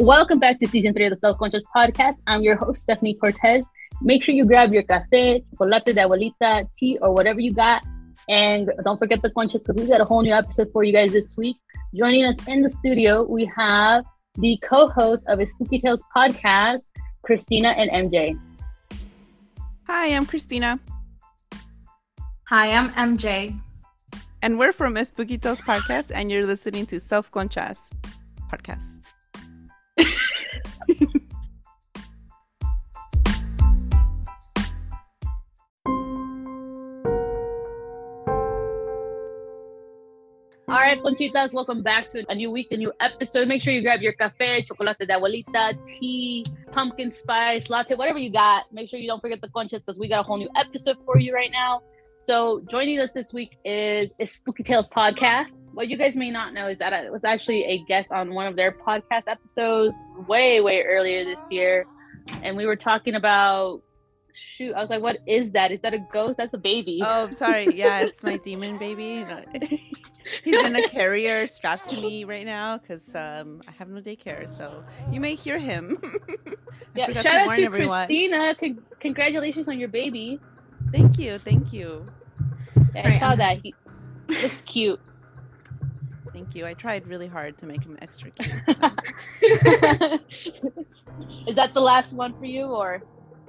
Welcome back to season three of the Self Conscious Podcast. I'm your host, Stephanie Cortez. Make sure you grab your café, chocolate de abuelita, tea, or whatever you got. And don't forget the conchas because we got a whole new episode for you guys this week. Joining us in the studio, we have the co host of a Spooky Tales podcast, Christina and MJ. Hi, I'm Christina. Hi, I'm MJ. And we're from a Spooky Tales podcast, and you're listening to Self Conscious podcast. Right, Conchitas, welcome back to a new week, a new episode. Make sure you grab your cafe, chocolate de abuelita, tea, pumpkin spice, latte, whatever you got. Make sure you don't forget the conchas because we got a whole new episode for you right now. So joining us this week is, is Spooky Tales podcast. What you guys may not know is that I was actually a guest on one of their podcast episodes way, way earlier this year. And we were talking about shoot, I was like, what is that? Is that a ghost? That's a baby. Oh, sorry. Yeah, it's my demon baby. He's in a carrier strapped to me right now because um, I have no daycare. So you may hear him. yeah, shout out to everyone. Christina. Con- congratulations on your baby. Thank you. Thank you. Yeah, I saw that. He looks cute. Thank you. I tried really hard to make him extra cute. So. Is that the last one for you, or?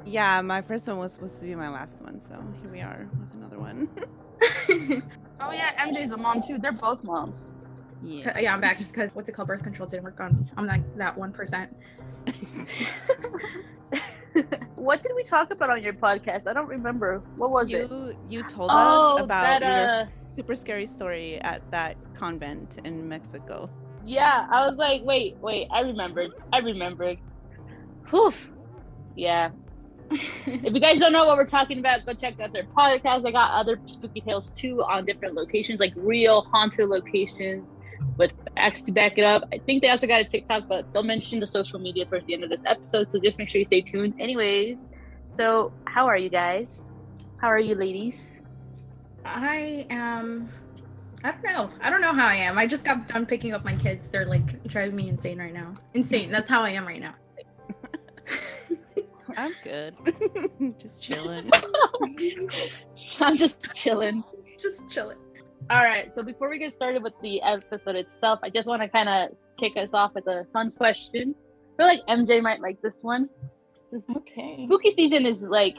Yeah, my first one was supposed to be my last one, so here we are with another one. Oh yeah, MJ's a mom too. They're both moms. Yeah, yeah, I'm back because what's it called? Birth control didn't work on. I'm like that one percent. what did we talk about on your podcast? I don't remember. What was you, it? You told oh, us about that, uh... your super scary story at that convent in Mexico. Yeah, I was like, wait, wait, I remembered. I remembered. Whew. Yeah, if you guys don't know what we're talking about, go check out their podcast. I got other spooky tales too on different locations, like real haunted locations with facts to back it up. I think they also got a TikTok, but they'll mention the social media towards the end of this episode. So just make sure you stay tuned. Anyways, so how are you guys? How are you, ladies? I am. I don't know. I don't know how I am. I just got done picking up my kids. They're like driving me insane right now. Insane. That's how I am right now. I'm good. just chilling. I'm just chilling. Just chilling. All right. So before we get started with the episode itself, I just want to kind of kick us off with a fun question. I feel like MJ might like this one. This okay. Spooky season is like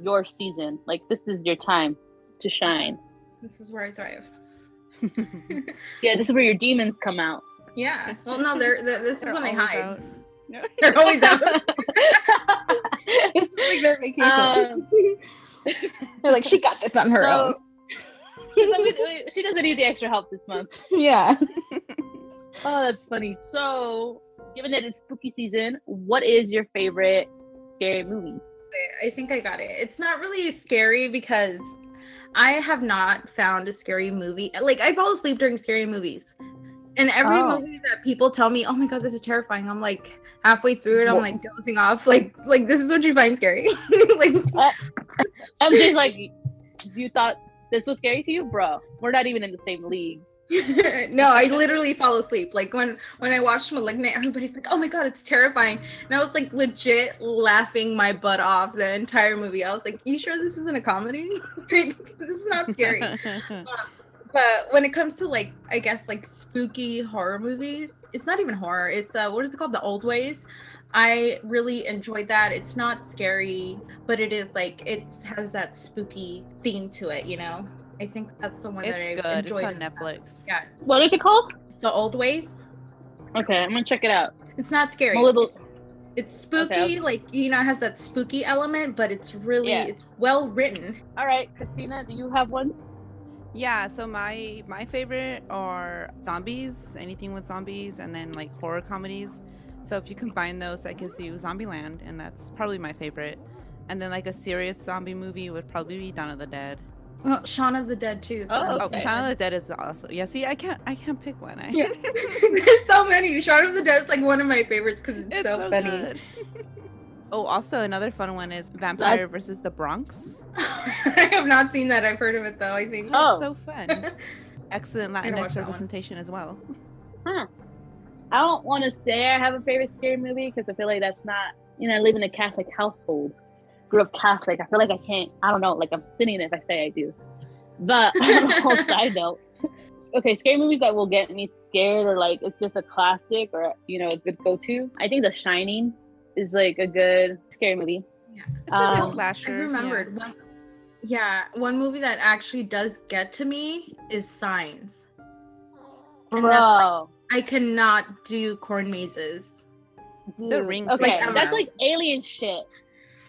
your season. Like this is your time to shine. This is where I thrive. yeah, this is where your demons come out. Yeah. Well, no, they're, they're this is when they hide. Out. No. They're always out. it's like their vacation. Um, They're like, she got this on her so, own. she doesn't need the extra help this month. Yeah. oh, that's funny. So, given that it's spooky season, what is your favorite scary movie? I think I got it. It's not really scary because I have not found a scary movie. Like I fall asleep during scary movies. And every oh. movie that people tell me, "Oh my god, this is terrifying," I'm like halfway through it, I'm like dozing off. Like, like this is what you find scary. like, uh, I'm just like, you thought this was scary to you, bro? We're not even in the same league. no, I literally fall asleep. Like when when I watched *Malignant*, everybody's like, "Oh my god, it's terrifying," and I was like legit laughing my butt off the entire movie. I was like, "You sure this isn't a comedy? this is not scary." But when it comes to like i guess like spooky horror movies it's not even horror it's uh what is it called? The old ways? I really enjoyed that. It's not scary but it is like it has that spooky theme to it you know? I think that's the one it's that i good. Enjoyed it's on netflix. Yeah. What is it called? The old ways? Okay i'm gonna check it out. It's not scary. I'm a little it's spooky okay. like you know it has that spooky element but it's really yeah. it's well written. All right christina do you have one yeah, so my my favorite are zombies, anything with zombies, and then like horror comedies. So if you combine those, that gives you Zombieland, and that's probably my favorite. And then like a serious zombie movie would probably be Dawn of the Dead. Oh, Shaun of the Dead too. So oh, okay. oh, Shaun of the Dead is awesome. Yeah, see, I can't, I can't pick one. I... Yeah. There's so many. Shaun of the Dead is like one of my favorites because it's, it's, so, so funny. Oh, also another fun one is Vampire That's... versus the Bronx. I have not seen that. I've heard of it though. I think. Oh, so fun! Excellent Latinx representation as well. Huh. I don't want to say I have a favorite scary movie because I feel like that's not. You know, I live in a Catholic household, grew up Catholic. I feel like I can't. I don't know. Like I'm sinning if I say I do. But on a whole side note, okay, scary movies that will get me scared or like it's just a classic or you know a good go to. I think The Shining is like a good scary movie. It's like a Um, slasher. I yeah. remembered one. Yeah, one movie that actually does get to me is Signs. And Bro, I cannot do corn mazes. The. Ring Okay, freaks that's out. like alien shit.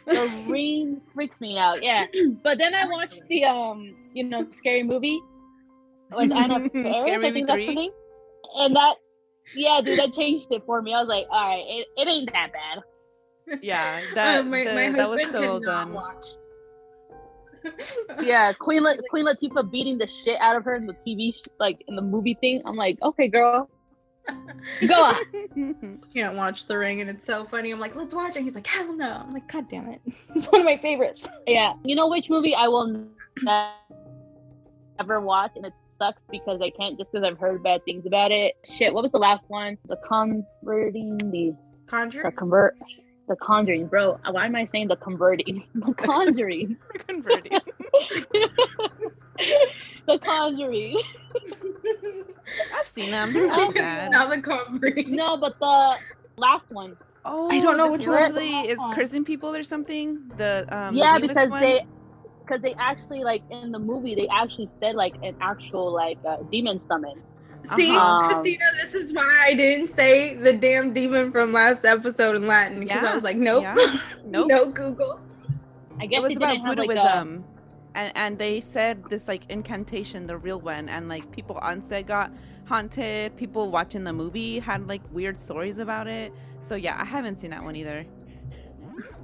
The ring freaks me out. Yeah, but then I watched the um, you know, scary movie with Anna Scary Faris. I think that's her name. And that, yeah, dude, that changed it for me. I was like, all right, it, it ain't that bad. Yeah, that Uh, my, the- my that was so well done. Watch. Yeah, Queen La- Queen Latifah beating the shit out of her in the TV, sh- like in the movie thing. I'm like, okay, girl, go on. can't watch The Ring, and it's so funny. I'm like, let's watch it. He's like, hell no. I'm like, god damn it. It's one of my favorites. Yeah, you know which movie I will never watch, and it sucks because I can't just because I've heard bad things about it. Shit, what was the last one? The converting, the conjure. the convert, the conjuring, bro. Why am I saying the converting? The conjuring, the Converting. the conjuring. I've seen them. They're not too Oh, bad. now the Conjuring. No, but the last one. Oh, I don't know this which one is the supposedly is cursing people or something. The um, yeah, newest because one? they. Because they actually like in the movie, they actually said like an actual like uh, demon summon. See, Uh-huh. Christina, this is why I didn't say the damn demon from last episode in Latin because I was like, nope, yeah, nope. no Google. I guess it was they about didn't like a, and and they said this like incantation, the real one, and like people on set got haunted. People watching the movie had like weird stories about it. So yeah, I haven't seen that one either.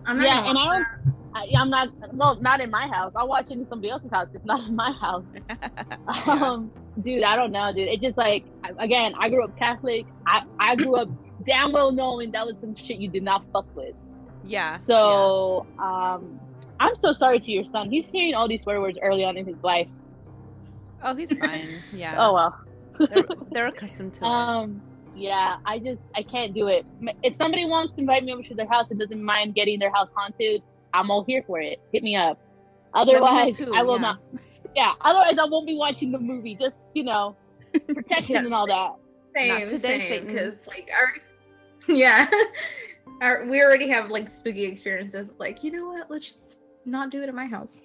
I'm not Yeah, and I don't. I, I'm not. Well, not in my house. I'll watch it in somebody else's house. It's not in my house. Um, dude, I don't know, dude. It just like again, I grew up Catholic. I I grew up damn well knowing that was some shit you did not fuck with. yeah. So, um, I'm so sorry to your son. He's hearing all these swear words early on in his life. Oh, he's fine. Yeah. Oh well. they're, they're accustomed to it. Um, yeah, I just I can't do it. If somebody wants to invite me over to their house and doesn't mind getting their house haunted, I'm all here for it. Hit me up. Let me Otherwise, too, I will yeah. not. Yeah. Otherwise, I won't be watching the movie. Just you know, protection Yeah. and all that. Same, Not today, same. Because like, our, yeah, our, we already have like spooky experiences. Like, you know what? Let's just not do it at my house.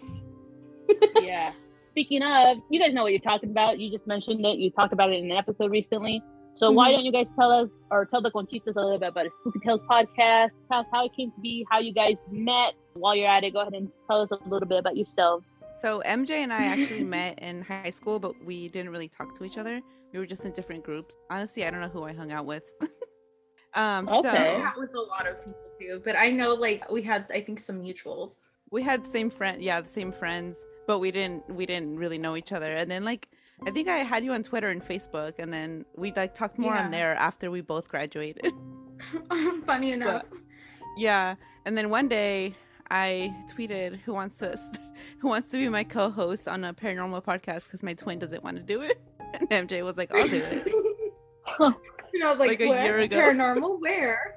yeah. Speaking of, you guys know what you're talking about. You just mentioned it. You talked about it in an episode recently. So why Mhm. don't you guys tell us or tell the Conchitas a little bit about a Spooky Tales podcast? Tell us how it came to be, how you guys met. While you're at it, go ahead and tell us a little bit about yourselves. So MJ and I actually met in high school, but we didn't really talk to each other. We were just in different groups. Honestly, I don't know who I hung out with. um, Okay. I so got with a lot of people too, but I know like we had I think some mutuals. we had same friend, yeah, the same friends, but we didn't we didn't really know each other. And then like I think I had you on Twitter and Facebook, and then we like talked more Yeah. on there after we both graduated. Funny enough. yeah, and then one day I tweeted who wants to who wants to be my co-host on a paranormal podcast because my twin doesn't want to do it. And MJ was like, I'll do it. And I was like, Like a year ago. Paranormal? Where?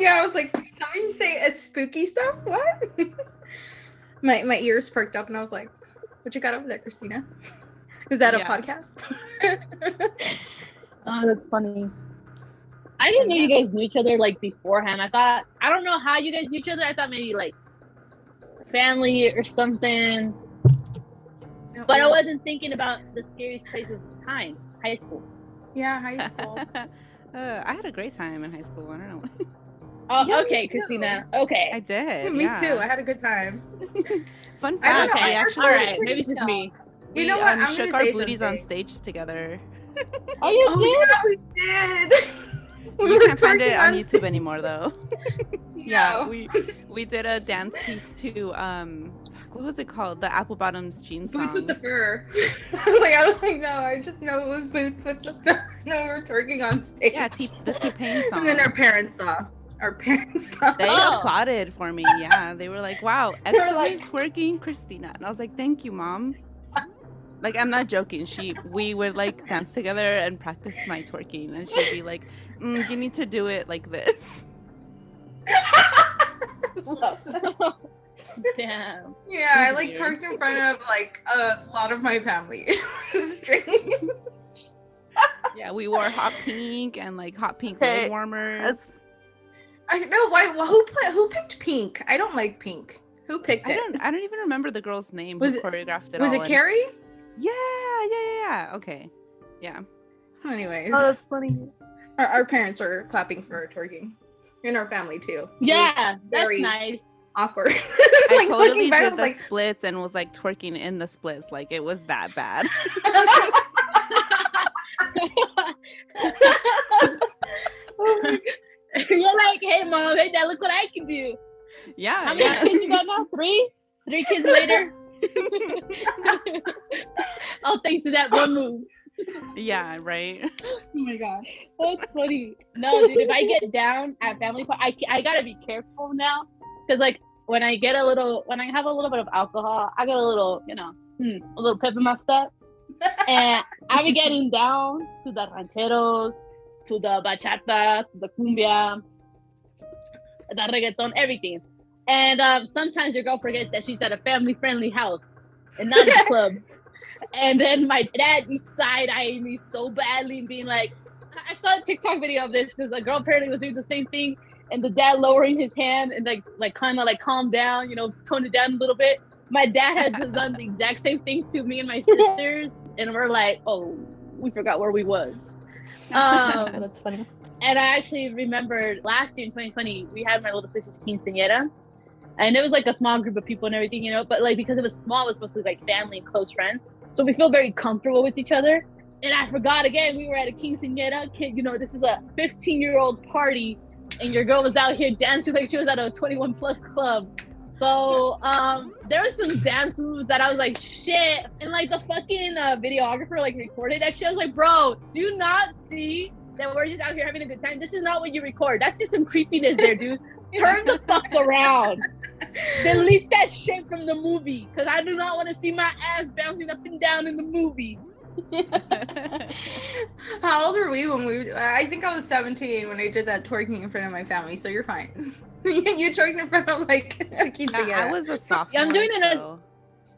yeah, I was like, somebody say a spooky stuff? What? my my ears perked up and I was like, what you got over there, Christina? Is that Yeah. a podcast? Oh, that's funny. I didn't know you guys knew each other like beforehand. I thought I don't know how you guys knew each other. I thought maybe like family or something. But I wasn't thinking about the scariest place of time, high school. Yeah, high school. uh, I had a great time in high school. I don't know. Oh, Yeah, okay. Christina. Okay. I did. Me yeah. too. I had a good time. Fun I fact: know, we I actually All right. Maybe it's just me. We You know what? um, I'm shook our say booties on stage together. Oh, you Oh, did? yeah, we did. We you were can't find it twerking on YouTube anymore, though. yeah, we we did a dance piece to um, what was it called? The Apple Bottoms jeans song. Boots with the fur. I was like, I don't like know. I just know it was boots with the fur. And then we were twerking on stage. yeah, T- the T Pain song. And then our parents saw. Our parents saw. they Oh. applauded for me. Yeah, they were like, "Wow, They were excellent like- twerking, Christina." And I was like, "Thank you, mom." Like I'm not joking. She we would like dance together and practice my twerking, and she'd be like, mm, "You need to do it like this." Damn. Yeah, I like weird. talked in front of like a lot of my family. Strange. Yeah, we wore hot pink and like hot pink Okay, leg warmers. that's- I know why. Well, who pla who picked pink? I don't like pink. Who picked I it? don't I don't even remember the girl's name Was who it- choreographed it Was all. it and- Carrie? Yeah, yeah, yeah, yeah. Okay. Yeah. Anyways, Oh, that's funny. our, our parents are clapping for our twerking, in our family too. Yeah, that's nice. awkward. I like totally looking back, did was the like, splits and was like twerking in the splits. Like it was that bad. oh You're like, hey mom, hey dad, look what I can do. Yeah. How many yeah. kids you got now? Three? Three kids later? oh, thanks to that one move. yeah, right. oh my god. That's funny. No, dude, if I get down at family party, I, I gotta be careful now. Because, like, when I get a little, when I have a little bit of alcohol, I get a little, you know, hmm, a little pep in my step. And I be getting down to the rancheros, to the bachata, to the cumbia, the reggaeton, everything. And um, sometimes your girl forgets that she's at a family friendly house and not a club. And then my dad be side eyeing me so badly and being like, I- I saw a TikTok video of this because a girl apparently was doing the same thing, and the dad lowering his hand and like like kind of like calm down, you know, tone it down a little bit. My dad has done the exact same thing to me and my sisters, and we're like, oh, we forgot where we was. Um, that's funny. and I actually remembered last year in 2020, we had my little sister's quinceañera. And it was like a small group of people and everything, you know, but like because it was small, it was be like family and close friends. So we feel very comfortable with each other. And I forgot again, we were at a quinceañera kid, you know, this is a 15 year old party, and your girl was out here dancing like she was at a 21 plus club. So um there was some dance moves that I was like, shit. And like the fucking uh, videographer like recorded that shit. I was like, bro, do not see that we're just out here having a good time. This is not what you record. That's just some creepiness there, dude. Turn the fuck around. Delete that shit from the movie because I do not want to see my ass bouncing up and down in the movie. How old were we when we? I think I was 17 when I did that twerking in front of my family. So you're fine. you twerked in front of like a Yeah. I was a sophomore. I'm doing it as- so-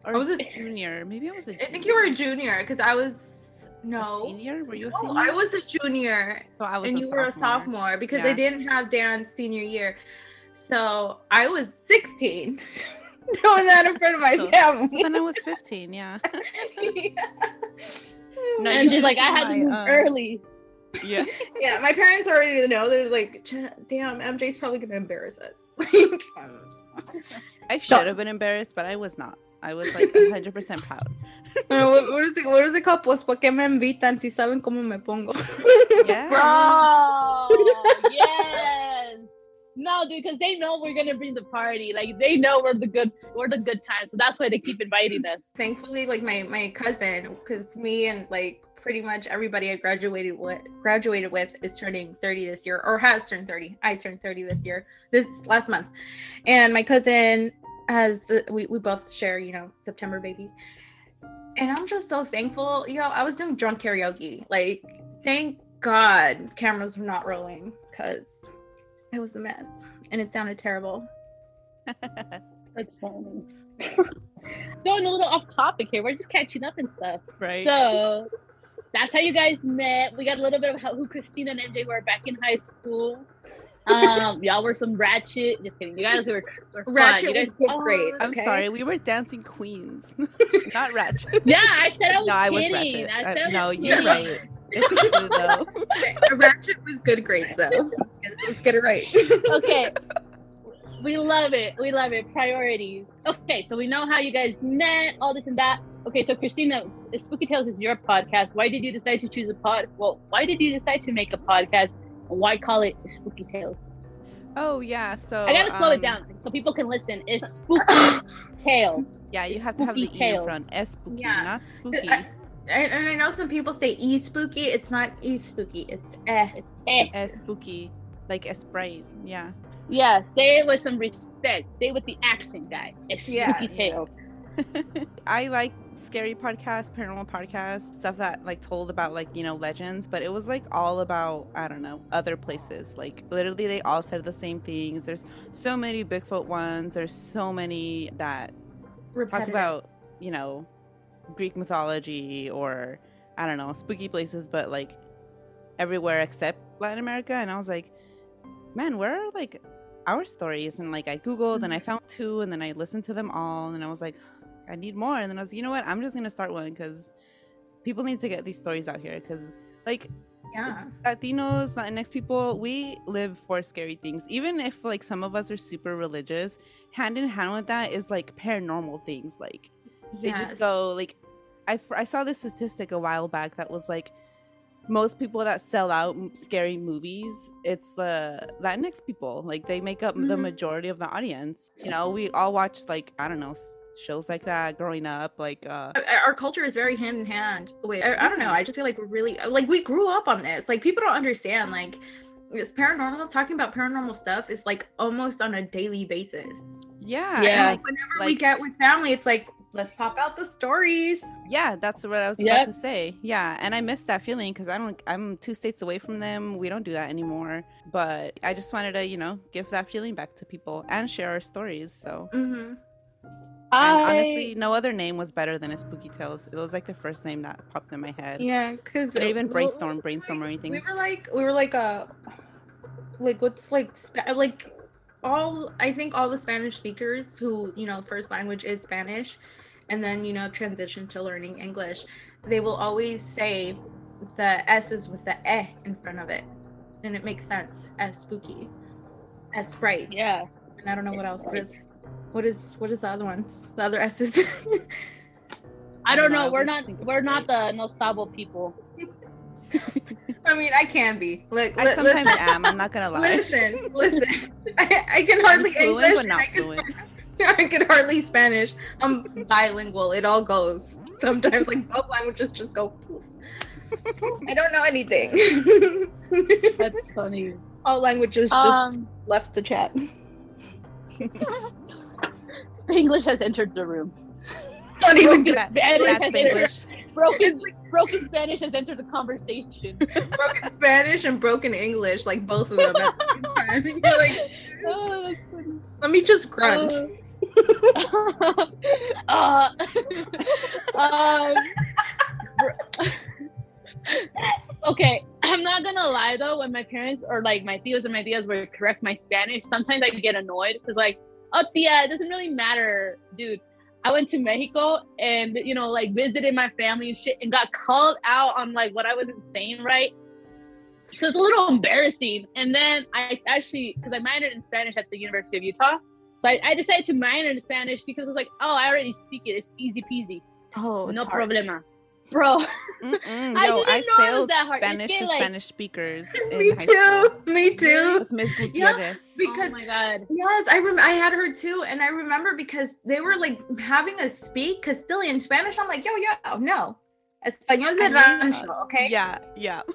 Or I was a- junior. Maybe I was a I think you were a junior because I was a no. senior. Were you a No. I was a junior So I was and a you sophomore. were a sophomore because I didn't have dance senior year. So I was 16 doing that in front of my So- family. Then I was 15. Yeah. No, and she's like, I seen had to my, move um, early. yeah. yeah, my parents already know. They're like, damn, MJ's probably gonna embarrass us. Like, I should have been embarrassed, but I was not. I was like 100% proud. uh, what, what is it? What is it called? Pues porque me invitan si saben cómo me pongo. Yeah. Bro, yes. No, dude, because they know we're gonna bring the party. Like they know we're the good, we're the good time. So that's why they keep inviting us. Thankfully, like my my cousin, because me and like pretty much everybody I graduated with graduated with is turning 30 this year or has turned 30. I turned 30 this year, this last month, and my cousin has the, we we both share you know September babies, and I'm just so thankful. You know, I was doing drunk karaoke. Like, thank God cameras were not rolling because it was a mess and it sounded terrible. That's funny. Going a little off topic here. We're just catching up and stuff. right. So that's how you guys met. We got a little bit of how, who Christina and MJ were back in high school. Um, y'all were some ratchet. Just kidding. You guys were, were fun. Ratchet You guys, was good grades. I'm okay? sorry. We were dancing queens, not ratchet. Yeah, I said I was no, I was ratchet. I Uh, said I was no, you're right. It's true though. Ratchet was good grades though. Let's get it right. okay. We love it. We love it. Priorities. Okay, so we know how you guys met, all this and that. Okay, so Christina, Spooky Tales is your podcast. Why did you decide to choose a pod? Well, why did you decide to make a podcast? Why call it Spooky Tales? Oh yeah. So I gotta slow it um, down so people can listen. It's Spooky Tales. Yeah, you have to have the Spooky e in tales. front. S spooky, Yeah. not spooky. I- And, and I know some people say e spooky. It's not e spooky. It's eh. It's eh. S spooky, like S bright. Yeah. Yeah, say it with some respect. Say it with the accent, guys. It's Yeah. Spooky Tales. I like scary podcasts, paranormal podcasts, stuff that like told about like, you know, legends, but it was like all about, I don't know, other places. Like literally they all said the same things. There's so many Bigfoot ones. There's so many that Repetitive. talk about, you know, Greek mythology or I don't know, spooky places, but like everywhere except Latin America. And I was like, man, where are like our stories? And like I Googled and I mm-hmm. found two and then I listened to them all and I was like, I need more. And then I was, you know what? I'm just going to start one because people need to get these stories out here because like yeah. Latinos, Latinx people, we live for scary things. Even if like some of us are super religious, hand in hand with that is like paranormal things. Like they just go like I, f- I saw this statistic a while back that was like most people that sell out m- scary movies it's the latinx people like they make up the Mhm. majority of the audience you know we all watched like i don't know shows like that growing up like uh Our- our culture is very hand in hand. Wait, I, I don't know. I just feel like we're really like we grew up on this. Like people don't understand. Like it's paranormal. Talking about paranormal stuff is like almost on a daily basis. yeah Yeah. and, like, Whenever we get with family, it's like let's pop out the stories. yeah that's what i was Yep. about to say yeah and i miss that feeling because i don't i'm two states away from them we don't do that anymore but i just wanted to you know give that feeling back to people and share our stories so Mm-hmm. And I honestly, no other name was better than a Spooky Tales. It was like the first name that popped in my head. Yeah, because Or even brainstorm, brainstorm or anything. We were like, we were like uh like what's like Spa- like all I think all the Spanish speakers who you know first language is Spanish, and then you know transition to learning English, they will always say the s's with the eh in front of it, and it makes sense as spooky, as sprite. yeah. and I don't know what else. What Sprites. is what is what is the other ones? The other s's. I I don't don't know, know. We're not we're not the no sabo people. I mean, I can be. Like, I sometimes listen, am. I'm not gonna lie. listen, listen. I, I can I'm hardly fluent, English. but and not I can, fluent. I can hardly Spanish. I'm bilingual. It all goes. Sometimes, like both languages just go. poof. I don't know anything. That's funny. all languages just Um, left the chat. Spanglish has entered the room. Not even Broken That- Spanish has entered. English. Broken broken Spanish has entered the conversation. broken Spanish and broken English, like both of them at the same time. You're like, oh, that's funny. let me just grunt. Uh, uh, um, okay, I'm not gonna lie though. When my parents or like my tios and my tias would correct my Spanish, sometimes I get annoyed because like, oh tia, it doesn't really matter, dude. I went to Mexico and you know like visited my family and shit and got called out on like what I wasn't saying right. So it's a little embarrassing. And then I actually because I minored in Spanish at the University of Utah. So I, I decided to minor in Spanish because I was like, oh, I already speak it. It's easy peasy. Oh, no it's hard. problema. Bro, Mm-mm, I yo, didn't I, know it was failed that hard. Spanish que, to like- Spanish speakers Me in high too. Me too. with Ms. Yeah, Gutierrez. Oh because oh my god. Yes, I rem- I had her too, and I remember because they were like having us speak Castilian Spanish. I'm like, yo, yo, no, español de I rancho, okay? Yeah, yeah.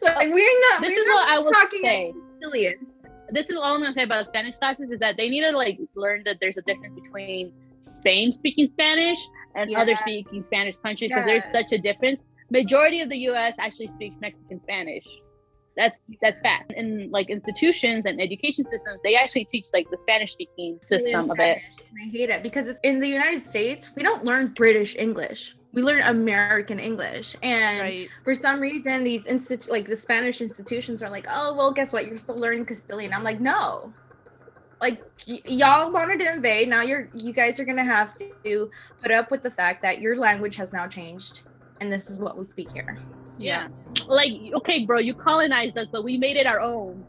Like we're not. This we're is not what I was talking say. Castilian. This is all I'm gonna say about Spanish classes is that they need to like learn that there's a difference between Spain speaking Spanish and other speaking Spanish countries because there's such a difference. Majority of the U.S. actually speaks Mexican Spanish. That's that's fact. In like institutions and education systems, they actually teach like the Spanish speaking system of it. I hate it because in the United States we don't learn British English. We learn American English, and Right. for some reason these instit like the spanish institutions are like oh well guess what? You're still learning castilian. I'm like no. Like y- y'all wanted to invade. Now you're you guys are gonna have to put up with the fact that your language has now changed and this is what we speak here. Yeah. Like, okay, bro, you colonized us, but we made it our own.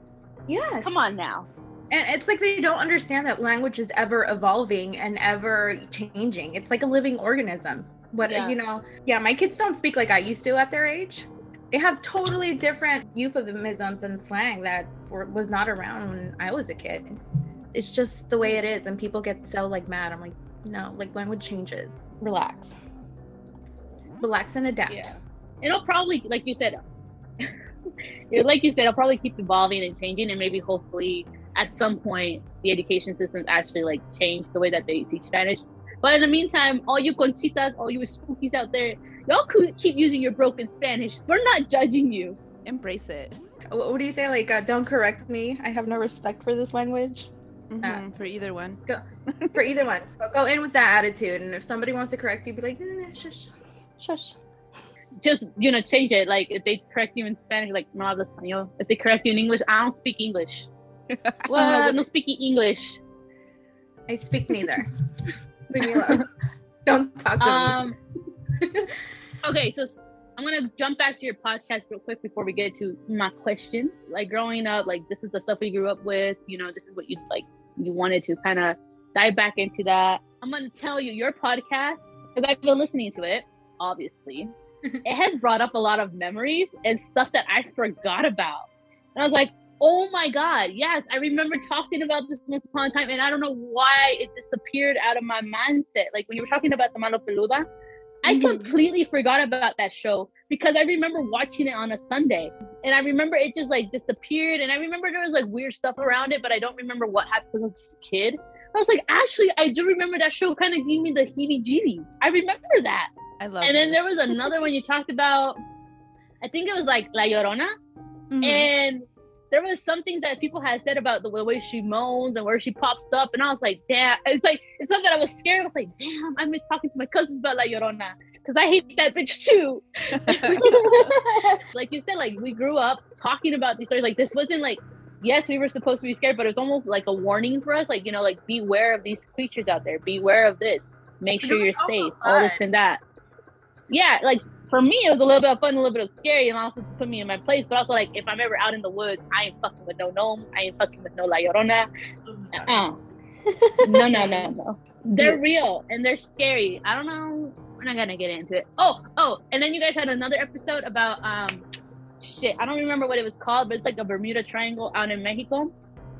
yes. Come on now. and it's like they don't understand that language is ever evolving and ever changing. It's like a living organism what Yeah. you know yeah my kids don't speak like i used to at their age they have totally different euphemisms and slang that were, was not around when i was a kid it's just the way it is and people get so like mad i'm like no like language changes relax relax and adapt Yeah. It'll probably, like you said, like you said, it'll probably keep evolving and changing, and maybe hopefully at some point the education systems actually like change the way that they teach Spanish. But in the meantime, all you conchitas, all you spookies out there, y'all could keep using your broken Spanish. We're not judging you. Embrace it. What, what do you say? Like, uh, don't correct me. I have no respect for this language. Mhm, for either one. Go, For either one. So go in with that attitude. And if somebody wants to correct you, be like, no, no, no, shush. Shush. Just you know, change it. Like if they correct you in Spanish, like no hablo español. If they correct you in English, I don't speak English. Well, no speaking English. I speak neither. Leave me alone. Don't talk to Um. okay, so I'm gonna jump back to your podcast real quick before we get to my questions. Like growing up, like this is the stuff we grew up with. You know, this is what you like. You wanted to kind of dive back into that. I'm gonna tell you your podcast because I've been listening to it. Obviously, it has brought up a lot of memories and stuff that I forgot about. And I was like, oh my god, yes, I remember talking about this once upon a time, and I don't know why it disappeared out of my mindset. Like when you were talking about the Mano Peluda, I Mhm. completely forgot about that show because I remember watching it on a Sunday, and I remember it just like disappeared, and I remember there was like weird stuff around it, but I don't remember what happened because I was just a kid. I was like, actually, I do remember that show. Kind of gave me the heebie-jeebies. I remember that. I love and then there was another one you talked about. I think it was like La Llorona, Mhm. and there was some things that people had said about the way she moans and where she pops up, and I was like, damn. It's like it's not that I was scared. I was like, damn, I miss talking to my cousins about La Llorona because I hate that bitch too. like you said, like we grew up talking about these stories. Like this wasn't like, yes, we were supposed to be scared, but it was almost like a warning for us. Like you know, like beware of these creatures out there. Beware of this. Make sure you're safe. All this and that. Yeah, like for me, it was a little bit of fun, a little bit of scary, and also to put me in my place. But also, like if I'm ever out in the woods, I ain't fucking with no gnomes. I ain't fucking with no La Llorona. Uh-uh. No, no, no, no. They're real and they're scary. I don't know. We're not gonna get into it. Oh, oh, and then you guys had another episode about um, shit. I don't remember what it was called, but it's like a Bermuda Triangle out in Mexico.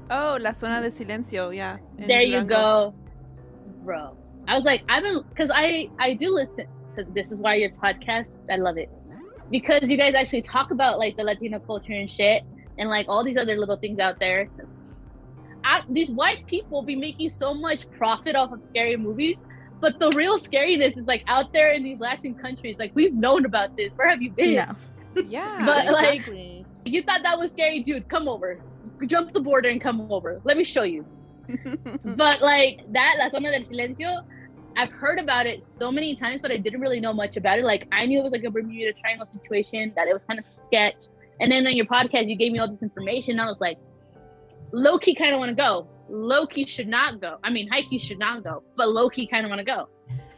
Oh, La Zona de Silencio, yeah. there you go, bro. I was like, I've been because I I do listen this is why your podcast. I love it because you guys actually talk about like the Latino culture and shit and like all these other little things out there. I, these white people be making so much profit off of scary movies, but the real scariness is like out there in these Latin countries. Like we've known about this. Where have you been? No. Yeah, But, like- You thought that was scary, dude. Come over. Jump the border and come over. Let me show you. but like that La Zona del Silencio, I've heard about it so many times, but I didn't really know much about it. Like I knew it was like a Bermuda Triangle situation, that it was kind of sketch. And then on your podcast, you gave me all this information. And I was like, Loki kind of want to go. Loki should not go. I mean, key should not go, but Loki kind of want to go.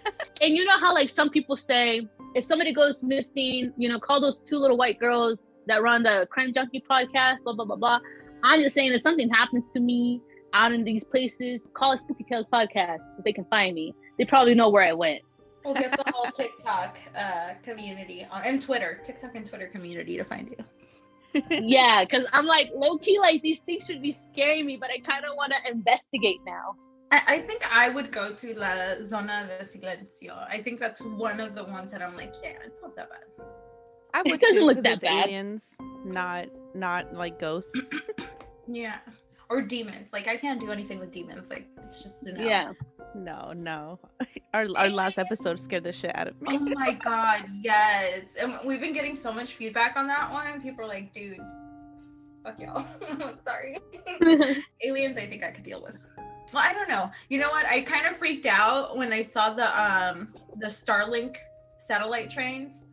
and you know how like some people say, if somebody goes missing, you know, call those two little white girls that run the Crime Junkie podcast, blah blah blah blah. I'm just saying, if something happens to me out in these places, call Spooky Tales Podcast so they can find me. They probably know where I went. We'll get the whole TikTok uh, community on and Twitter, TikTok and Twitter community to find you. yeah, because I'm like low key, like these things should be scaring me, but I kind of want to investigate now. I, I think I would go to La Zona de Silencio. I think that's one of the ones that I'm like, yeah, it's not that bad. I would It would doesn't too, look 'cause that it's bad. aliens, not not like ghosts. Yeah. Or demons. Like I can't do anything with demons. Like it's just no. Yeah, No, no. Our our last episode scared the shit out of me. Oh my god, yes. And we've been getting so much feedback on that one. People are like, dude, fuck y'all. Sorry. Aliens I think I could deal with. Well, I don't know. You know what? I kind of freaked out when I saw the um the Starlink satellite trains.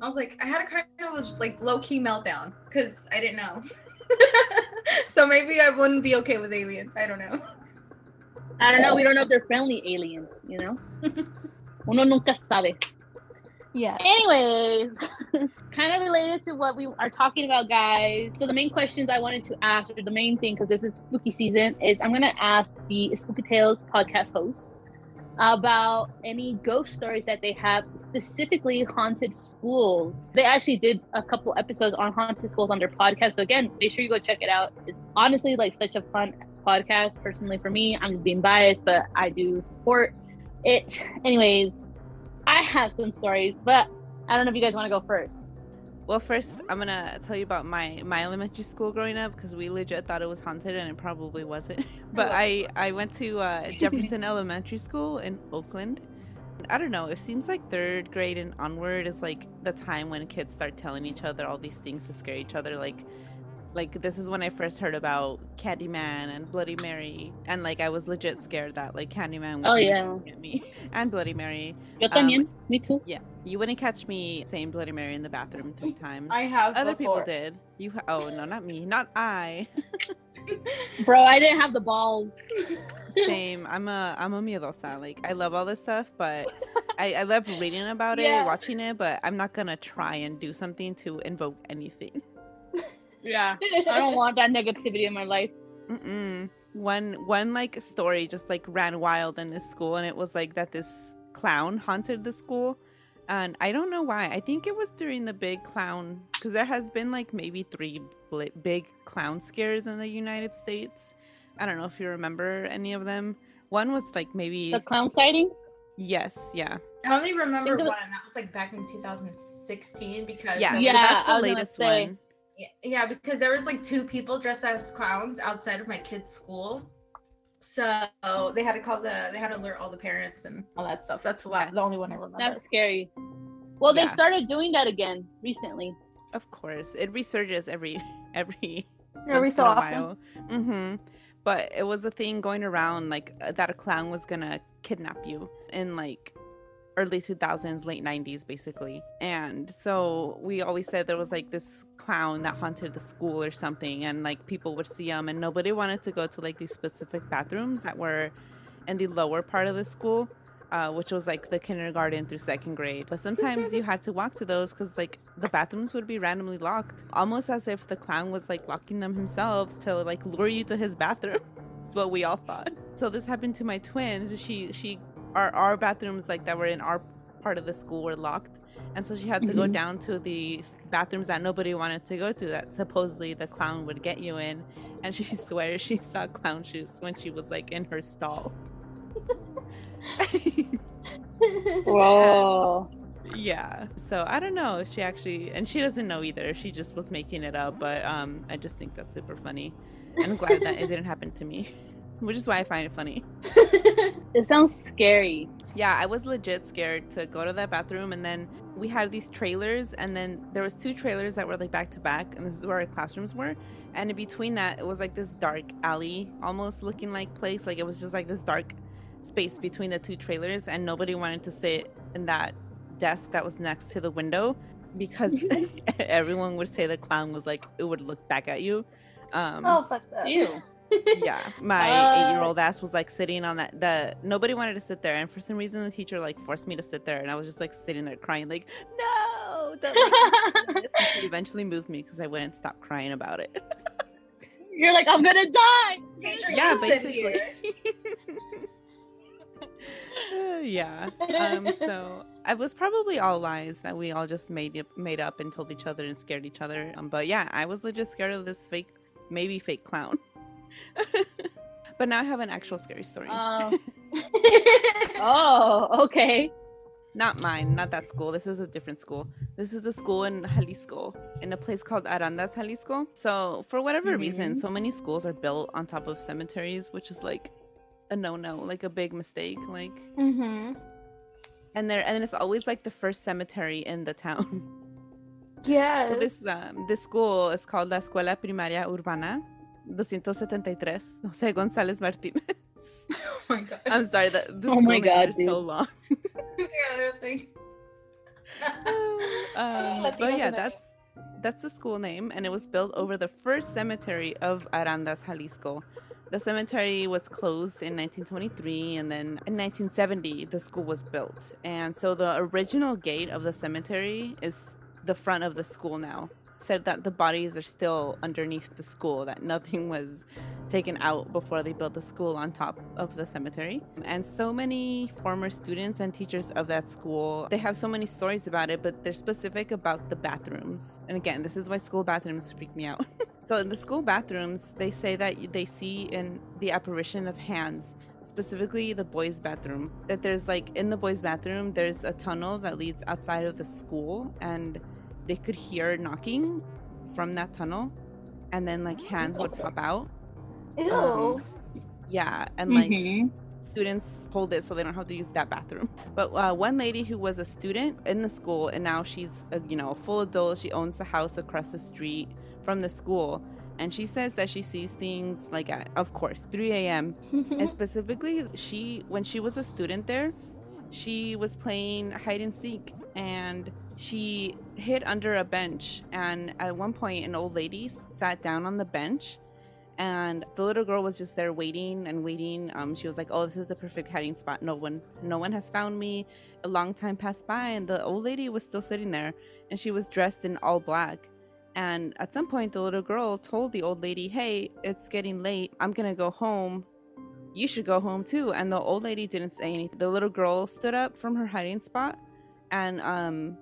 I was like, I had a kind of was like low key meltdown because I didn't know. so maybe I wouldn't be okay with aliens. I don't know. I don't know. We don't know if they're friendly aliens. You know, uno nunca sabe. Yeah. Anyways, kind of related to what we are talking about, guys. So the main questions I wanted to ask, or the main thing, because this is spooky season, is I'm gonna ask the Spooky Tales podcast hosts about any ghost stories that they have, specifically haunted schools. They actually did a couple episodes on haunted schools on their podcast. So again, make sure you go check it out. It's honestly like such a fun podcast. Personally, for me, I'm just being biased, but I do support it. Anyways, I have some stories, but I don't know if you guys want to go first. Well, first I'm gonna tell you about my my elementary school growing up because we legit thought it was haunted and it probably wasn't. But I I went to uh, Jefferson Elementary School in Oakland. I don't know. It seems like third grade and onward is like the time when kids start telling each other all these things to scare each other. Like like this is when I first heard about Candyman and Bloody Mary, and like I was legit scared that like Candyman was Oh, yeah. get me and Bloody Mary. Yo Um, también. Me too. Yeah, you wouldn't catch me saying Bloody Mary in the bathroom three times. I have Other people did. You ha- oh no, not me, not I. Bro, I didn't have the balls. Same. I'm a I'm a miedosa. Like I love all this stuff, but I, I love reading about Yeah. it, watching it, but I'm not gonna try and do something to invoke anything. Yeah. I don't want that negativity in my life. Mm-mm. One one like story just like ran wild in this school, and it was like that this clown haunted the school, and I don't know why. I think it was during the big clown because there has been like maybe three bli- big clown scares in the United States. I don't know if you remember any of them. One was like maybe The clown sightings? yes, yeah, I only remember Think one, that was like back in 2016 because yeah. Yeah, so that's the was latest one. Yeah, yeah, because there was like two people dressed as clowns outside of my kid's school. So they had to call the they had to alert all the parents and all that stuff. That's the, la- Yeah. the only one I remember. That's scary. Well, Yeah. they've started doing that again recently. Of course, it resurges every every Every once so in often. while. Mm-hmm. But it was a thing going around like uh, that a clown was gonna kidnap you and like early 2000s, late 90s, basically. And so we always said there was like this clown that haunted the school or something, and like people would see him, and nobody wanted to go to like these specific bathrooms that were in the lower part of the school. Uh, which was like the kindergarten through second grade. But sometimes you had to walk to those because like the bathrooms would be randomly locked, almost as if the clown was like locking them himself to like lure you to his bathroom. That's what we all thought. So this happened to my twin. She she our our bathrooms like that were in our part of the school were locked, and so she had to go Mhm. down to the bathrooms that nobody wanted to go to. That supposedly the clown would get you in, and she swears she saw clown shoes when she was like in her stall. Whoa. yeah so i don't know if she actually and she doesn't know either she just was making it up but um i just think that's super funny i'm glad that it didn't happen to me which is why i find it funny It sounds scary. yeah i was legit scared to go to that bathroom and then we had these trailers and then there was two trailers that were like back to back and this is where our classrooms were and in between that it was like this dark alley almost looking like place like it was just like this dark space between the two trailers and nobody wanted to sit in that desk that was next to the window because everyone would say the clown was like it would look back at you um oh fuck that. Ew. Yeah my Uh, eight year old ass was like sitting on that the nobody wanted to sit there and for some reason the teacher like forced me to sit there and i was just like sitting there crying like no don't make me do this." And she eventually moved me because i wouldn't stop crying about it You're like, I'm gonna die. Teacher, yeah basically. Uh, yeah um so it was probably all lies that we all just made up made up and told each other and scared each other um, but yeah i was legit scared of this fake maybe fake clown but now i have an actual scary story Oh. oh, okay. Not mine, not that school. This is a different school. This is a school in Jalisco, in a place called Arandas, Jalisco. So, for whatever reason, Mhm. so many schools are built on top of cemeteries, which is like a no-no, like a big mistake. Like, mm-hmm. and there, and it's always like the first cemetery in the town. Yes. So this um, this school is called La Escuela Primaria Urbana 273 Jose González Martínez. oh my god. I'm sorry that the Oh school my names God, are so long. yeah, they're um, but yeah, that's that's the school name, and it was built over the first cemetery of Arandas, Jalisco. The cemetery was closed in 1923, and then in 1970 the school was built. And so the original gate of the cemetery is the front of the school now. Said that the bodies are still underneath the school, that nothing was taken out before they built the school on top of the cemetery. And so many former students and teachers of that school, they have so many stories about it, but they're specific about the bathrooms. And again, this is why school bathrooms freak me out. so in the school bathrooms, they say that they see in the apparition of hands specifically the boys bathroom that there's like in the boys bathroom there's a tunnel that leads outside of the school and they could hear knocking from that tunnel, and then like hands would pop out. Ew. Um, yeah, and like Mhm. students pulled it so they don't have to use that bathroom. But uh, one lady who was a student in the school and now she's a, you know a full adult. She owns the house across the street from the school, and she says that she sees things like at, of course 3 a.m. and specifically she when she was a student there, she was playing hide and seek and she hid under a bench and at one point an old lady sat down on the bench and the little girl was just there waiting and waiting. Um, she was like oh this is the perfect hiding spot. No one no one has found me. A long time passed by and the old lady was still sitting there and she was dressed in all black. And at some point the little girl told the old lady hey it's getting late. I'm gonna go home you should go home too. And the old lady didn't say anything the little girl stood up from her hiding spot and um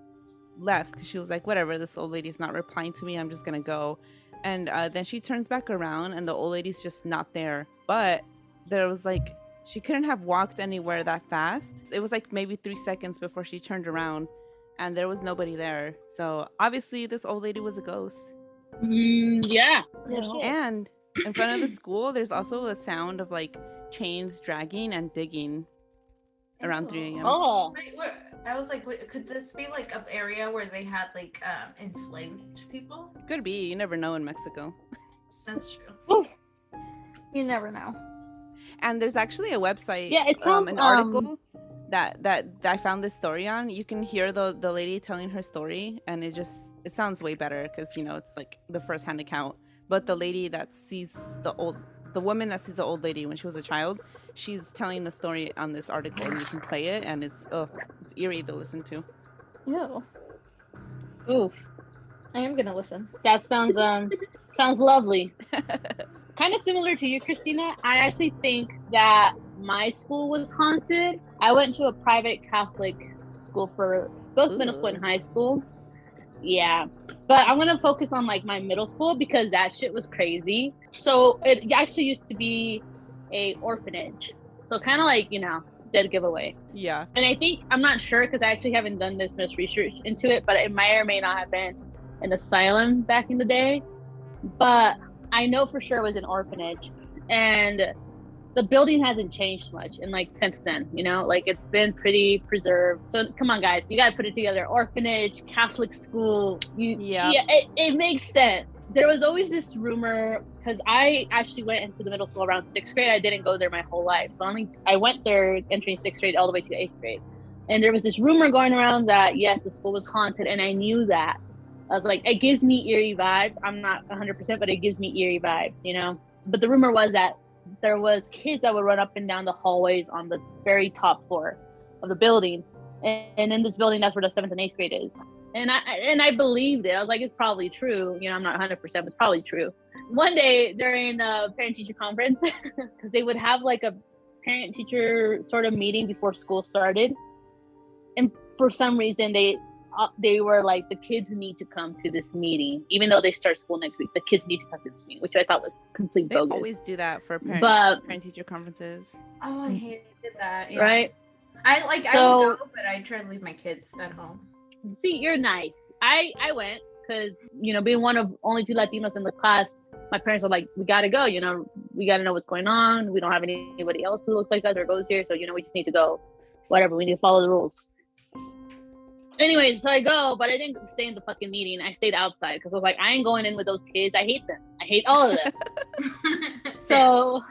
left because she was like whatever this old lady's not replying to me. I'm just gonna go. And uh, then she turns back around and the old lady's just not there. But there was like she couldn't have walked anywhere that fast. It was like maybe three seconds before she turned around and there was nobody there. So obviously this old lady was a ghost. Mm, yeah. Yeah. And in front of the school there's also the sound of like chains dragging and digging around 3 a.m Oh. Wait, what? I was like, wait, could this be like an area where they had like um, enslaved people? could be you never know in mexico That's true. Oof. You never know. and there's actually a website Yeah, it um, sounds, an um, article that, that that i found this story on you can hear the the lady telling her story and it just it sounds way better because you know it's like the first hand account but the lady that sees the old the woman that sees the old lady when she was a child she's telling the story on this article and you can play it and it's ugh, it's eerie to listen to Ew. Oof. I am gonna listen. That sounds um sounds lovely. kind of similar to you, Christina. I actually think that my school was haunted. I went to a private Catholic school for both middle school and high school. Yeah. But I'm gonna focus on like my middle school because that shit was crazy. So it actually used to be a orphanage. So kind of like, you know, dead giveaway. yeah And I think I'm not sure because I actually haven't done this much research into it, but it may or may not have been an asylum back in the day. But I know for sure it was an orphanage, and the building hasn't changed much and like since then. You know, like it's been pretty preserved. So come on, guys, you got to put it together. Orphanage, Catholic school. You, Yeah. yeah, it, it makes sense. There was always this rumor because I actually went into the middle school around sixth grade. I didn't go there my whole life, so I only I went there entering sixth grade all the way to eighth grade. And there was this rumor going around that yes, the school was haunted, and I knew that. I was like, it gives me eerie vibes. I'm not 100%, but it gives me eerie vibes, you know. But the rumor was that there was kids that would run up and down the hallways on the very top floor of the building, and, and in this building, that's where the seventh and eighth grade is. And I and I believed it. I was like, it's probably true. You know, I'm not 100%, but it's probably true. One day during a parent teacher conference, because they would have like a parent teacher sort of meeting before school started, and for some reason they uh, they were like the kids need to come to this meeting. Even though they start school next week the kids need to come to this meeting which i thought was complete they bogus. always do that for parent, But- parent teacher conferences. Oh, I hated that. Yeah. right? I like I So- would go, but I try to leave my kids at home. see you're nice. I i went because you know being one of only two latinos in the class my parents were like we gotta go you know we gotta know what's going on. We don't have anybody else who looks like us or goes here so you know we just need to go. Whatever we need to follow the rules anyway so i go but i didn't stay in the fucking meeting i stayed outside because i was like i ain't going in with those kids i hate them i hate all of them So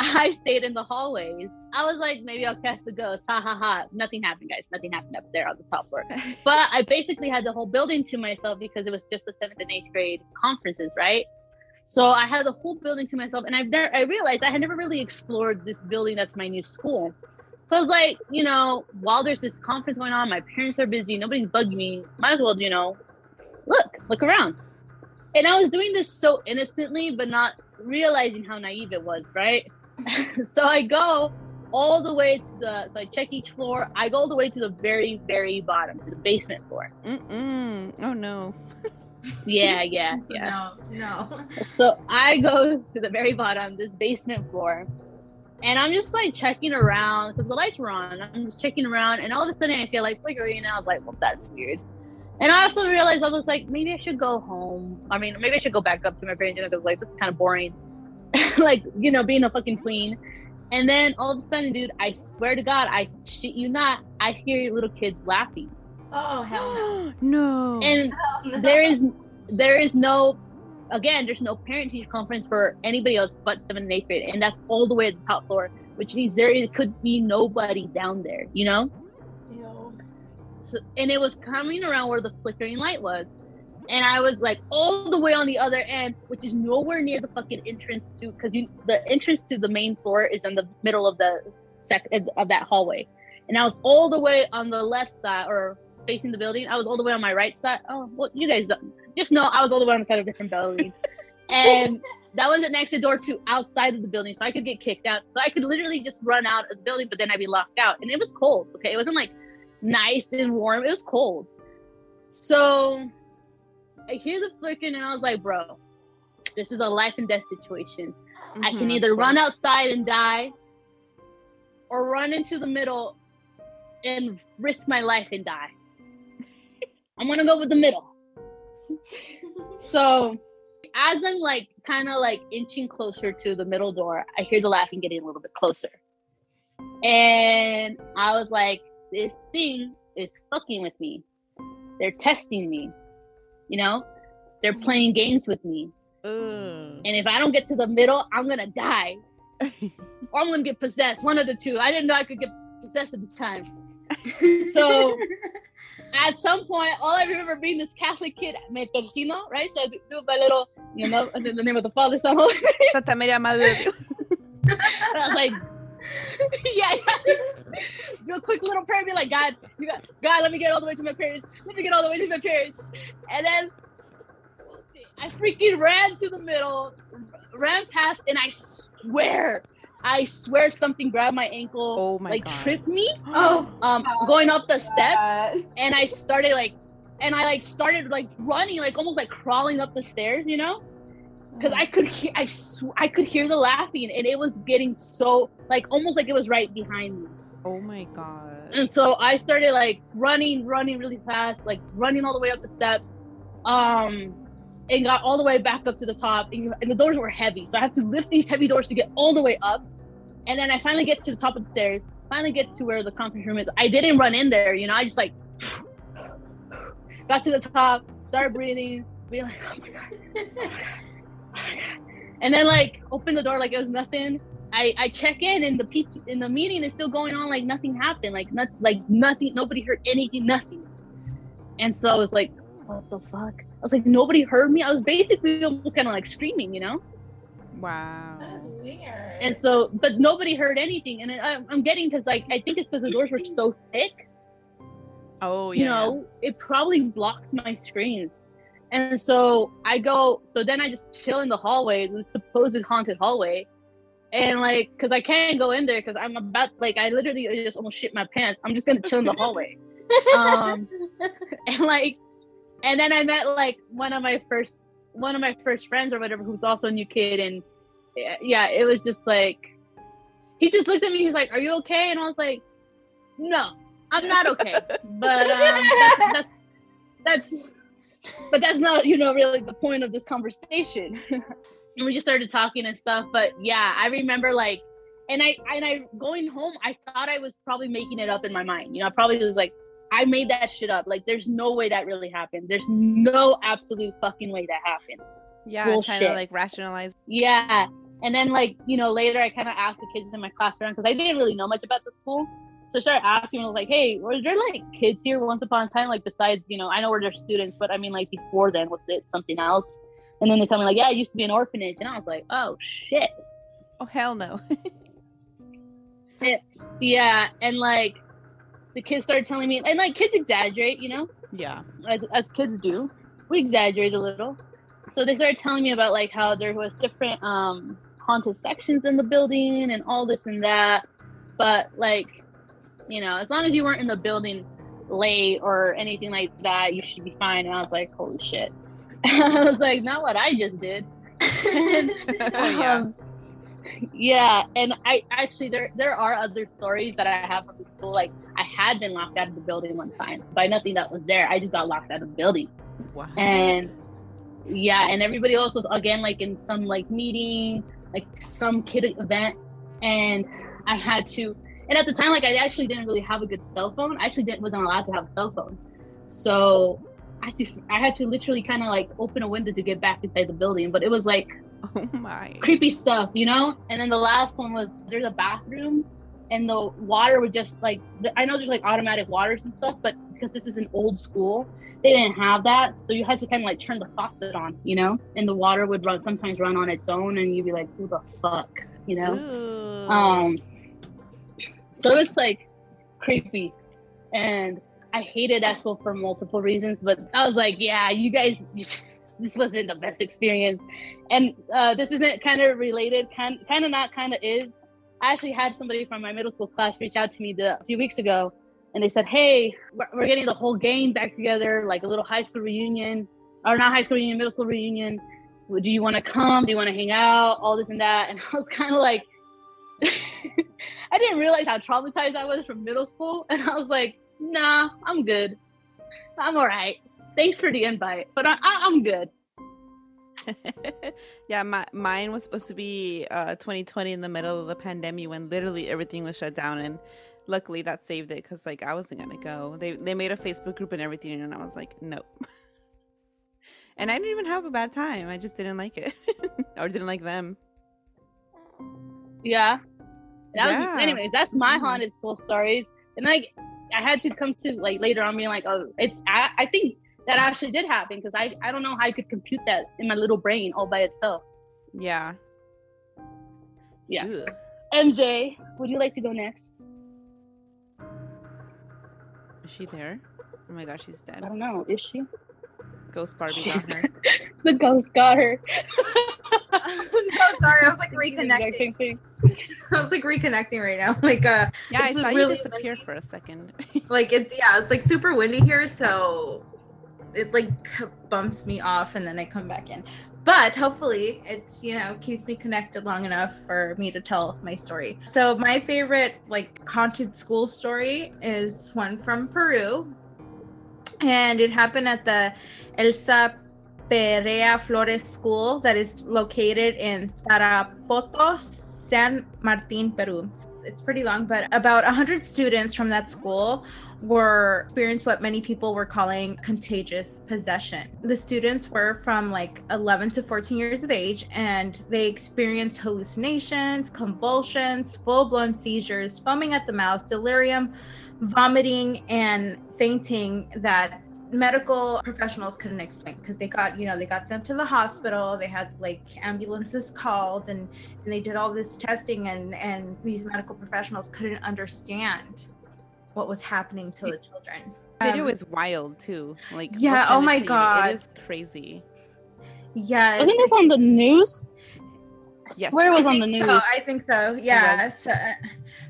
I stayed in the hallways. I was like, maybe I'll catch the ghost. Ha ha ha. Nothing happened, guys. Nothing happened up there on the top floor. But I basically had the whole building to myself because it was just the seventh and eighth grade conferences, right? So I had the whole building to myself, and I've never, I realized I had never really explored this building that's my new school. So I was like, you know, while there's this conference going on, my parents are busy, nobody's bugging me. Might as well, you know, look, look around. And I was doing this so innocently, but not realizing how naive it was, right? so I go all the way to the, so I check each floor. I go all the way to the very, very bottom, to the basement floor. Mm-mm. oh no Yeah, yeah, yeah. No, no. So I go to the very bottom, this basement floor, and I'm just like checking around because the lights were on. I'm just checking around, and all of a sudden I see a light flickering, and I was like, "Well, that's weird." And I also realized I was like, maybe I should go home. I mean, maybe I should go back up to my parents, you know, because like this is kind of boring. like, you know, being a fucking tween. And then all of a sudden, dude, I swear to God, I shit you not, I hear little kids laughing. Oh hell no. And no. no. there is there is no again, there's no parent teacher conference for anybody else but seventh and eighth grade. And that's all the way at the top floor, which means there could be nobody down there, you know? Ew. So, and it was coming around where the flickering light was. And I was like all the way on the other end, which is nowhere near the fucking entrance to, because you the entrance to the main floor is in the middle of the sec of that hallway, and I was all the way on the left side or facing the building. I was all the way on my right side. Oh, well, you guys don't, just know I was all the way on the side of a different building, and that was an exit door to outside of the building, so I could get kicked out. So I could literally just run out of the building, but then I'd be locked out, and it was cold. Okay, it wasn't like nice and warm. It was cold. So I hear the flickering and I was like, bro, this is a life and death situation. I can Mhm, either run outside and die or run into the middle and risk my life and die. I'm gonna go with the middle. So as I'm like kind of like inching closer to the middle door, I hear the laughing getting a little bit closer. And I was like, this thing is fucking with me. They're testing me. You know? They're mm-hmm. playing games with me. And if I don't get to the middle, I'm gonna die. or I'm gonna get possessed. One of the two. I didn't know I could get possessed at the time. So at some point, all I remember being this Catholic kid, me persino, right? So I do my little, you know, in the name of the Father, Son, Holy Santa Maria Madre de Dios. And I was like, yeah, yeah. do a quick little prayer, be like, God, you got, God, let me get all the way to my parents. Let me get all the way to my parents. And then I freaking ran to the middle, ran past, and I swear, I swear something grabbed my ankle, Oh my like god. tripped me, Oh, um, going up the steps and I started like, and I like started like running, like almost like crawling up the stairs, you know, because I could hear, I sw- I could hear the laughing, and it was getting so like almost like it was right behind me, Oh my god. and so I started like running, running really fast, like running all the way up the steps, um, and got all the way back up to the top, and, and the doors were heavy, so I have to lift these heavy doors to get all the way up, and then I finally get to the top of the stairs, finally get to where the conference room is. I didn't run in there, you know, I just like got to the top, started breathing, being like, oh my god, oh my god, oh and then like open the door like it was nothing. I I check in and the pe- in the meeting is still going on like nothing happened, like not like nothing, nobody heard anything, nothing. And so I was like, what the fuck? I was like, nobody heard me. I was basically almost kind of like screaming, you know. Wow. That's weird. And so, but nobody heard anything, and I, I'm getting because like I think it's because the doors were so thick Oh yeah. you know, it probably blocked my screams. And so I go, so then I just chill in the hallway, the supposed haunted hallway. And like, cause I can't go in there because I'm about, like, I literally just almost shit my pants. I'm just gonna chill in the hallway. Um, and like, and then I met like one of my first, one of my first friends or whatever, who's also a new kid. And yeah, yeah, it was just like, he just looked at me, he's like, Are you okay? And I was like, No, I'm not okay. But um, that's, that's that's but that's not you know really the point of this conversation. and we just started talking and stuff. But yeah, I remember like, and I and I going home, I thought I was probably making it up in my mind. You know, I probably was like, I made that shit up. Like, there's no way that really happened. There's no absolute fucking way that happened. yeah, trying to like rationalize. Yeah. And then like, you know, later I kind of asked the kids in my class around because I didn't really know much about the school. So I started asking, I was like, hey, were there like kids here once upon a time? Like besides, you know, I know we're their students, but I mean like before then, was it something else? And then they tell me like, yeah, it used to be an orphanage. And I was like, oh shit. Oh hell no. Yeah. And like the kids started telling me and like kids exaggerate, you know? yeah. as, as kids do we exaggerate a little so they started telling me about like how there was different um haunted sections in the building and all this and that but like you know as long as you weren't in the building late or anything like that you should be fine and i was like holy shit i was like not what i just did and, Oh, yeah. Yeah and i actually there there are other stories that i have from the school like I had been locked out of the building one time by nothing that was there. I just got locked out of the building. Wow. And yeah, and everybody else was again like in some like meeting, like some kid event, and I had to. And at the time, like I actually didn't really have a good cell phone. I actually didn't wasn't allowed to have a cell phone, so I had to I had to literally kind of like open a window to get back inside the building. But it was like oh my. creepy stuff, you know. And then the last one was there's a bathroom, and the water would just like I know there's like automatic waters and stuff, but because this is an old school, they didn't have that, so you had to kind of like turn the faucet on, you know, and the water would run sometimes run on its own, and you'd be like, who the fuck, you know. Ooh. Um, so it's like creepy, and I hated that school for multiple reasons. But I was like, yeah, you guys, you just, this wasn't the best experience, and uh, this isn't kind of related, kind kind of not, kind of is. I actually had somebody from my middle school class reach out to me the, a few weeks ago, and they said, "Hey, we're, we're getting the whole gang back together, like a little high school reunion, or not high school reunion, middle school reunion. Do you want to come? Do you want to hang out? All this and that." And I was kind of like. I didn't realize how traumatized I was from middle school. And I was like, nah, I'm good. I'm all right. Thanks for the invite, but I, I, I'm good. yeah, my mine was supposed to be uh 2020 in the middle of the pandemic when literally everything was shut down and luckily that saved it because like I wasn't gonna go. They they made a Facebook group and everything and I was like, nope. and I didn't even have a bad time. I just didn't like it. or didn't like them. Yeah. That Yeah. was, anyways, that's my haunted school stories. And like, I had to come to like later on being like, oh, it, I, I think that actually did happen because I, I don't know how I could compute that in my little brain all by itself. Yeah. Yeah. Ugh. MJ, would you like to go next? Is she there? Oh my gosh, she's dead. I don't know. Is she? Ghost Barbie She's got her. the ghost got her. no, sorry, I was like Thinking the exact reconnecting. I was like reconnecting right now. Like uh Yeah, I It's saw you disappear windy. for a second. like it's yeah, it's like super windy here, so it like bumps me off and then I come back in. But hopefully it's you know keeps me connected long enough for me to tell my story. So my favorite like haunted school story is one from Peru. And it happened at the Elsa Perea Flores School that is located in Tarapoto, San Martin, Peru. It's pretty long, but about 100 students from that school were experienced what many people were calling contagious possession. The students were from like 11 to 14 years of age and they experienced hallucinations, convulsions, full-blown seizures, foaming at the mouth, delirium, vomiting and fainting that medical professionals couldn't explain because they got you know they got sent to the hospital they had like ambulances called and, and they did all this testing and and these medical professionals couldn't understand what was happening to the children The Video Um, is wild too. Like Yeah, oh my to you. God. it is crazy. yeah Wasn't this on the news? I Yes. swear it was I on the think news. So, I think so. Yeah. So,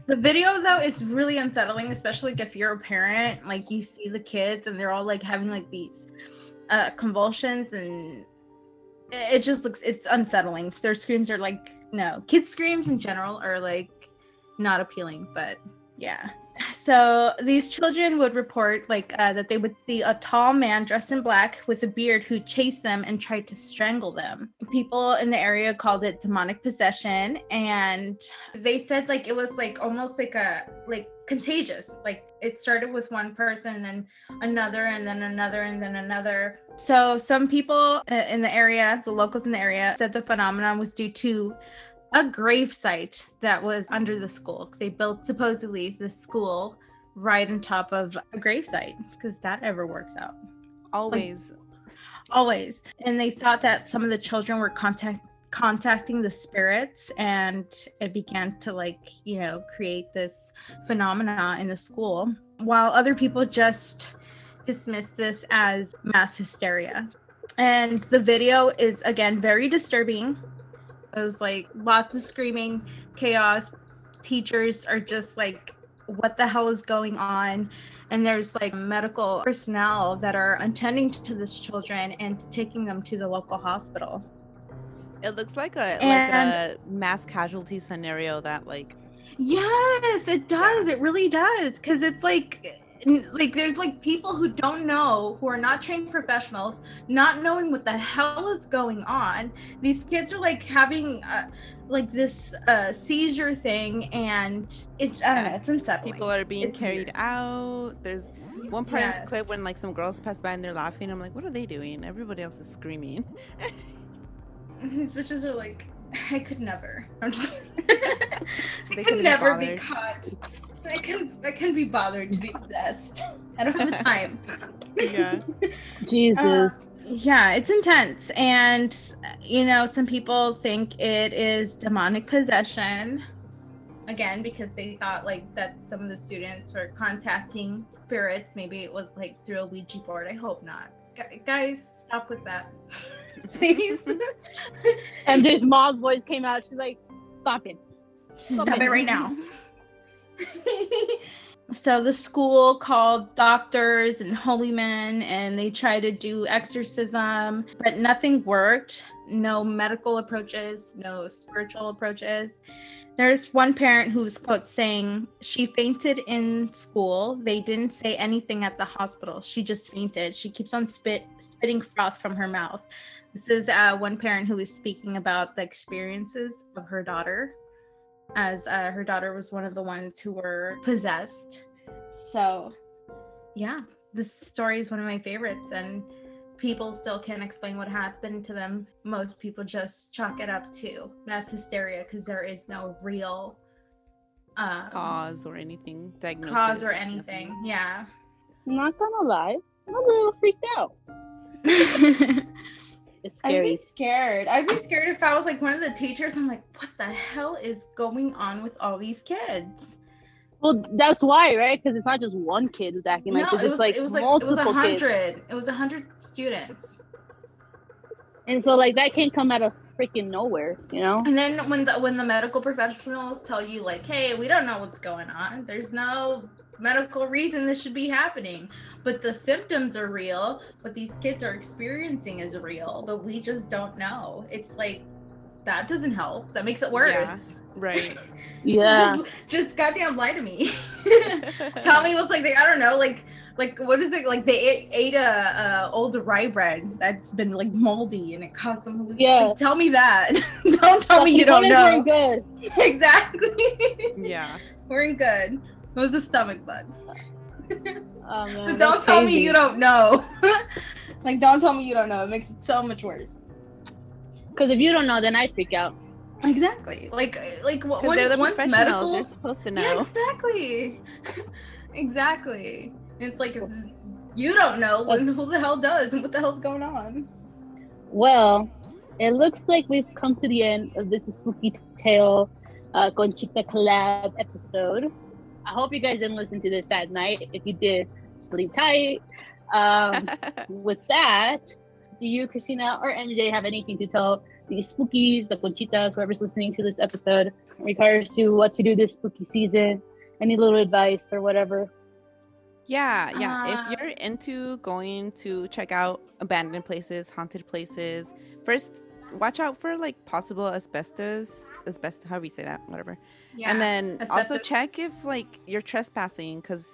the video though is really unsettling, especially like, if you're a parent. Like you see the kids and they're all like having like these uh, convulsions, and it it just looks it's unsettling. Their screams are like no kids screams in general are like not appealing, but yeah. So these children would report like uh, that they would see a tall man dressed in black with a beard who chased them and tried to strangle them. People in the area called it demonic possession, and they said like it was like almost like a like contagious. Like it started with one person, and then another, and then another, and then another. So some people uh, in the area, the locals in the area, said the phenomenon was due to a grave site that was under the school. They built supposedly the school right on top of a grave site because that ever works out Always. always. And they thought that some of the children were contact contacting the spirits and it began to like you know create this phenomena in the school while other people just dismissed this as mass hysteria and the video is again very disturbing it was like lots of screaming chaos teachers are just like what the hell is going on and there's like medical personnel that are attending to these children and taking them to the local hospital It looks like a And- like a mass casualty scenario that like Yes, it does. It really does. Cause it's like like there's like people who don't know who are not trained professionals not knowing what the hell is going on these kids are like having uh, like this uh seizure thing and it's i don't know it's unsettling People are being It's carried weird. out. There's one part in the clip when like some girls pass by and they're laughing. I'm like, what are they doing? Everybody else is screaming. these bitches are like i could never i'm just i could couldn't be never be caught i can i can be bothered to be possessed i don't have the time Yeah. Jesus. Uh, yeah, it's intense. And, you know, some people think it is demonic possession. Again, because they thought like that some of the students were contacting spirits. Maybe it was like through a Ouija board. I hope not. Gu- Guys, stop with that. Please. and just mom's voice came out. She's like, "Stop it." Stop it right now. so the school called doctors and holy men and they tried to do exorcism, but nothing worked. No medical approaches, no spiritual approaches. There's one parent who was quote saying she fainted in school. They didn't say anything at the hospital. She just fainted. She keeps on spit spitting frost from her mouth. This is uh, one parent who was speaking about the experiences of her daughter as uh, her daughter was one of the ones who were possessed. So, yeah, this story is one of my favorites, and people still can't explain what happened to them. Most people just chalk it up to mass hysteria because there is no real um, Cause or anything. Diagnosis. cause or nothing. anything. Yeah. I'm not gonna lie. I'm a little freaked out. I'd be scared. I'd be scared if I was like one of the teachers. I'm like, what the hell is going on with all these kids? Well, that's why, right? Because it's not just one kid who's acting like this. it It's was like it was like it multiple was a kids. hundred. It was a hundred students. And so like that can't come out of freaking nowhere, you know? And then when the when the medical professionals tell you like, hey, we don't know what's going on. There's no medical reason this should be happening. But the symptoms are real. What these kids are experiencing is real, but we just don't know. It's like that doesn't help. That makes it worse. Right. Yeah. Just, just goddamn lie to me. Tommy was like, they, I don't know, like, like what is it? Like they ate, ate a, a old rye bread that's been like moldy and it caused them. Yeah. Like, tell me that. don't tell me you don't know. frijoles are good. exactly. yeah. We're in good. It was a stomach bug. Oh, man, But don't tell me you don't know. like, don't tell me you don't know. It makes it so much worse. Because if you don't know, then I freak out. Exactly. Like, like wh- Because when, they're the once professionals. medical. They're supposed to know. Yeah, know. exactly. exactly. And it's like you don't know, then who the hell does? And what the hell's going on? Well, it looks like we've come to the end of this spooky tale uh, Conchita collab episode. I hope you guys didn't listen to this at night. If you did, sleep tight. Um, with that, do you, Christina or MJ, have anything to tell the spookies, the Conchitas, whoever's listening to this episode, in regards to what to do this spooky season? Any little advice or whatever? Yeah, yeah. Uh, if you're into going to check out abandoned places, haunted places, first watch out for like possible asbestos, asbestos, however you say that, whatever. Yeah. and then also check if like you're trespassing because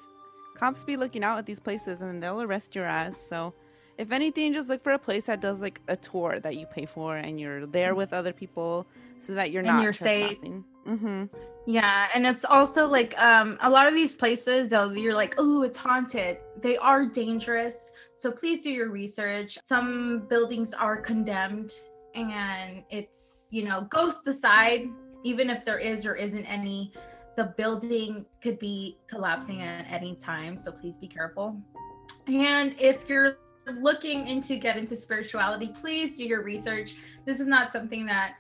cops be looking out at these places and they'll arrest your ass. So if anything, just look for a place that does like a tour that you pay for and you're there with other people so that you're And not you're safe. trespassing. Mm-hmm. Yeah, and it's also like um a lot of these places though you're like, "Oh, it's haunted." They are dangerous. So please do your research. Some buildings are condemned and it's, you know, ghost aside, even if there is or isn't any, the building could be collapsing at any time, so please be careful. And if you're looking into get into spirituality, please do your research. This is not something that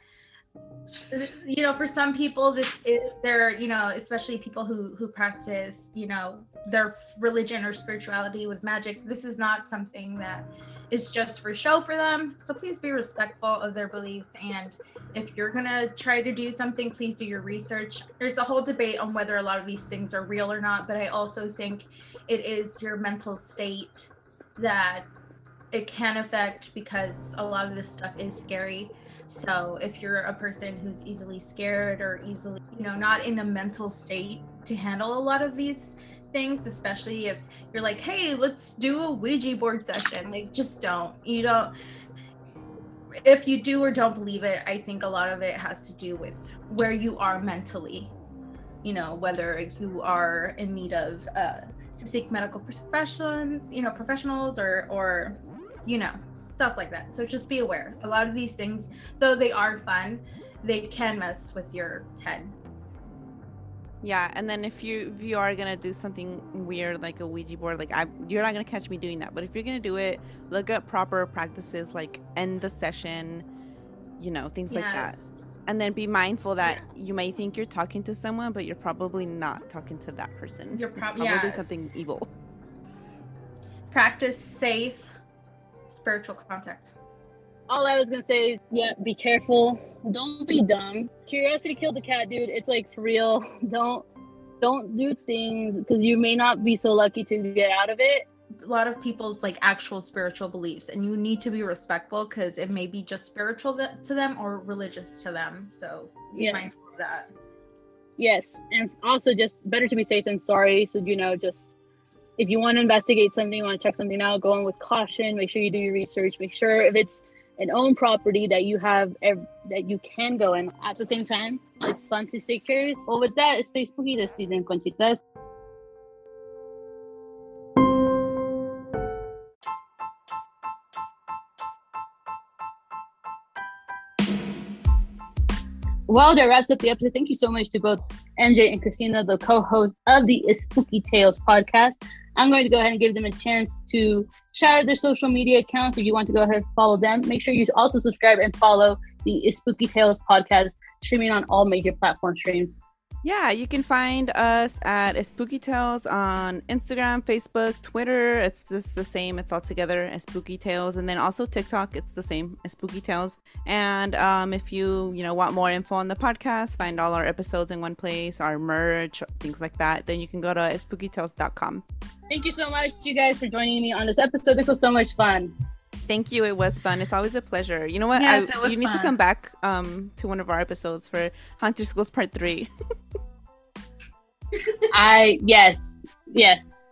you know for some people this is their you know especially people who who practice you know their religion or spirituality with magic this is not something that is just for show for them. So please be respectful of their beliefs. And if you're gonna try to do something please do your research. There's a whole debate on whether a lot of these things are real or not but i also think it is your mental state that it can affect because a lot of this stuff is scary. So if you're a person who's easily scared or easily, you know, not in a mental state to handle a lot of these things, especially if you're like, hey, let's do a Ouija board session. Like, just don't. You don't. If you do or don't believe it, I think a lot of it has to do with where you are mentally. You know, whether you are in need of uh, to seek medical professions, you know, professionals or or you know, stuff like that. So just be aware. A lot of these things, though they are fun, they can mess with your head. Yeah, and then if you if you are gonna do something weird like a Ouija board, like I, you're not gonna catch me doing that. But if you're gonna do it, look up proper practices, like end the session, you know, things yes. like that. And then be mindful that yeah. you may think you're talking to someone, but you're probably not talking to that person. You're prob- probably yes. something evil. Practice safe spiritual contact. All I was gonna say is, yeah, be careful. Don't be dumb. Curiosity killed the cat, dude. It's like for real. Don't don't do things because you may not be so lucky to get out of it. A lot of people's like actual spiritual beliefs, and you need to be respectful because it may be just spiritual to them or religious to them. So be yeah. mindful of that. Yes, and also just better to be safe than sorry. So you know, just if you want to investigate something, you want to check something out, go in with caution. Make sure you do your research. Make sure if it's an own property that you have ev- that you can go in. At the same time, it's fun to stay curious. Well, with that, stay spooky this season, Conchitas. Well, that wraps up the episode. Thank you so much to both MJ and Christina, the co-host of the Spooky Tales podcast. I'm going to go ahead and give them a chance to shout out their social media accounts. If you want to go ahead and follow them, make sure you also subscribe and follow the Spooky Tales podcast, streaming on all major platform streams. Yeah, you can find us at Spooky Tales on Instagram, Facebook, Twitter. It's just the same. It's all together Spooky Tales, and then also TikTok. It's the same Spooky Tales. And um, if you you know want more info on the podcast, find all our episodes in one place, our merch, things like that. Then you can go to spookytales.com. Thank you so much, you guys, for joining me on this episode. This was so much fun. Thank you. It was fun. It's always a pleasure. You know what? Yes, I, you need fun. to come back um, to one of our episodes for Haunted Schools Part Three. I yes, yes,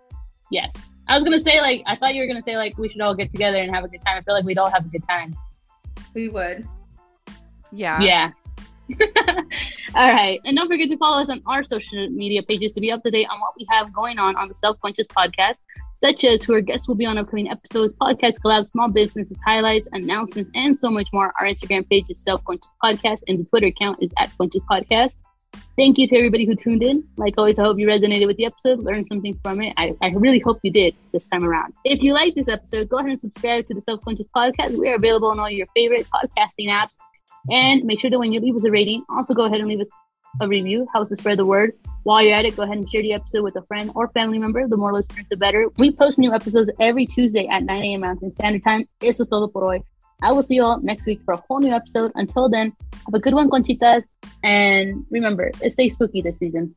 yes. I was gonna say like I thought you were gonna say like we should all get together and have a good time. I feel like we'd all have a good time. We would. Yeah. Yeah. all right, and don't forget to follow us on our social media pages to be up to date on what we have going on on the Self Conscious Podcast such as who our guests will be on upcoming episodes, podcast collabs, small businesses, highlights, announcements, and so much more. Our Instagram page is Self Conscious Podcast, and the Twitter account is at Conscious Podcast. Thank you to everybody who tuned in. Like always, I hope you resonated with the episode, learned something from it. I, I really hope you did this time around. If you like this episode, go ahead and subscribe to the Self Conscious Podcast. We are available on all your favorite podcasting apps. And make sure that when you leave us a rating, also go ahead and leave us a review, helps to spread the word. While you're at it, go ahead and share the episode with a friend or family member. The more listeners, the better. We post new episodes every Tuesday at 9 a.m. Mountain Standard Time. Eso es todo por hoy. I will see you all next week for a whole new episode. Until then, have a good one, Conchitas. And remember, stay spooky this season.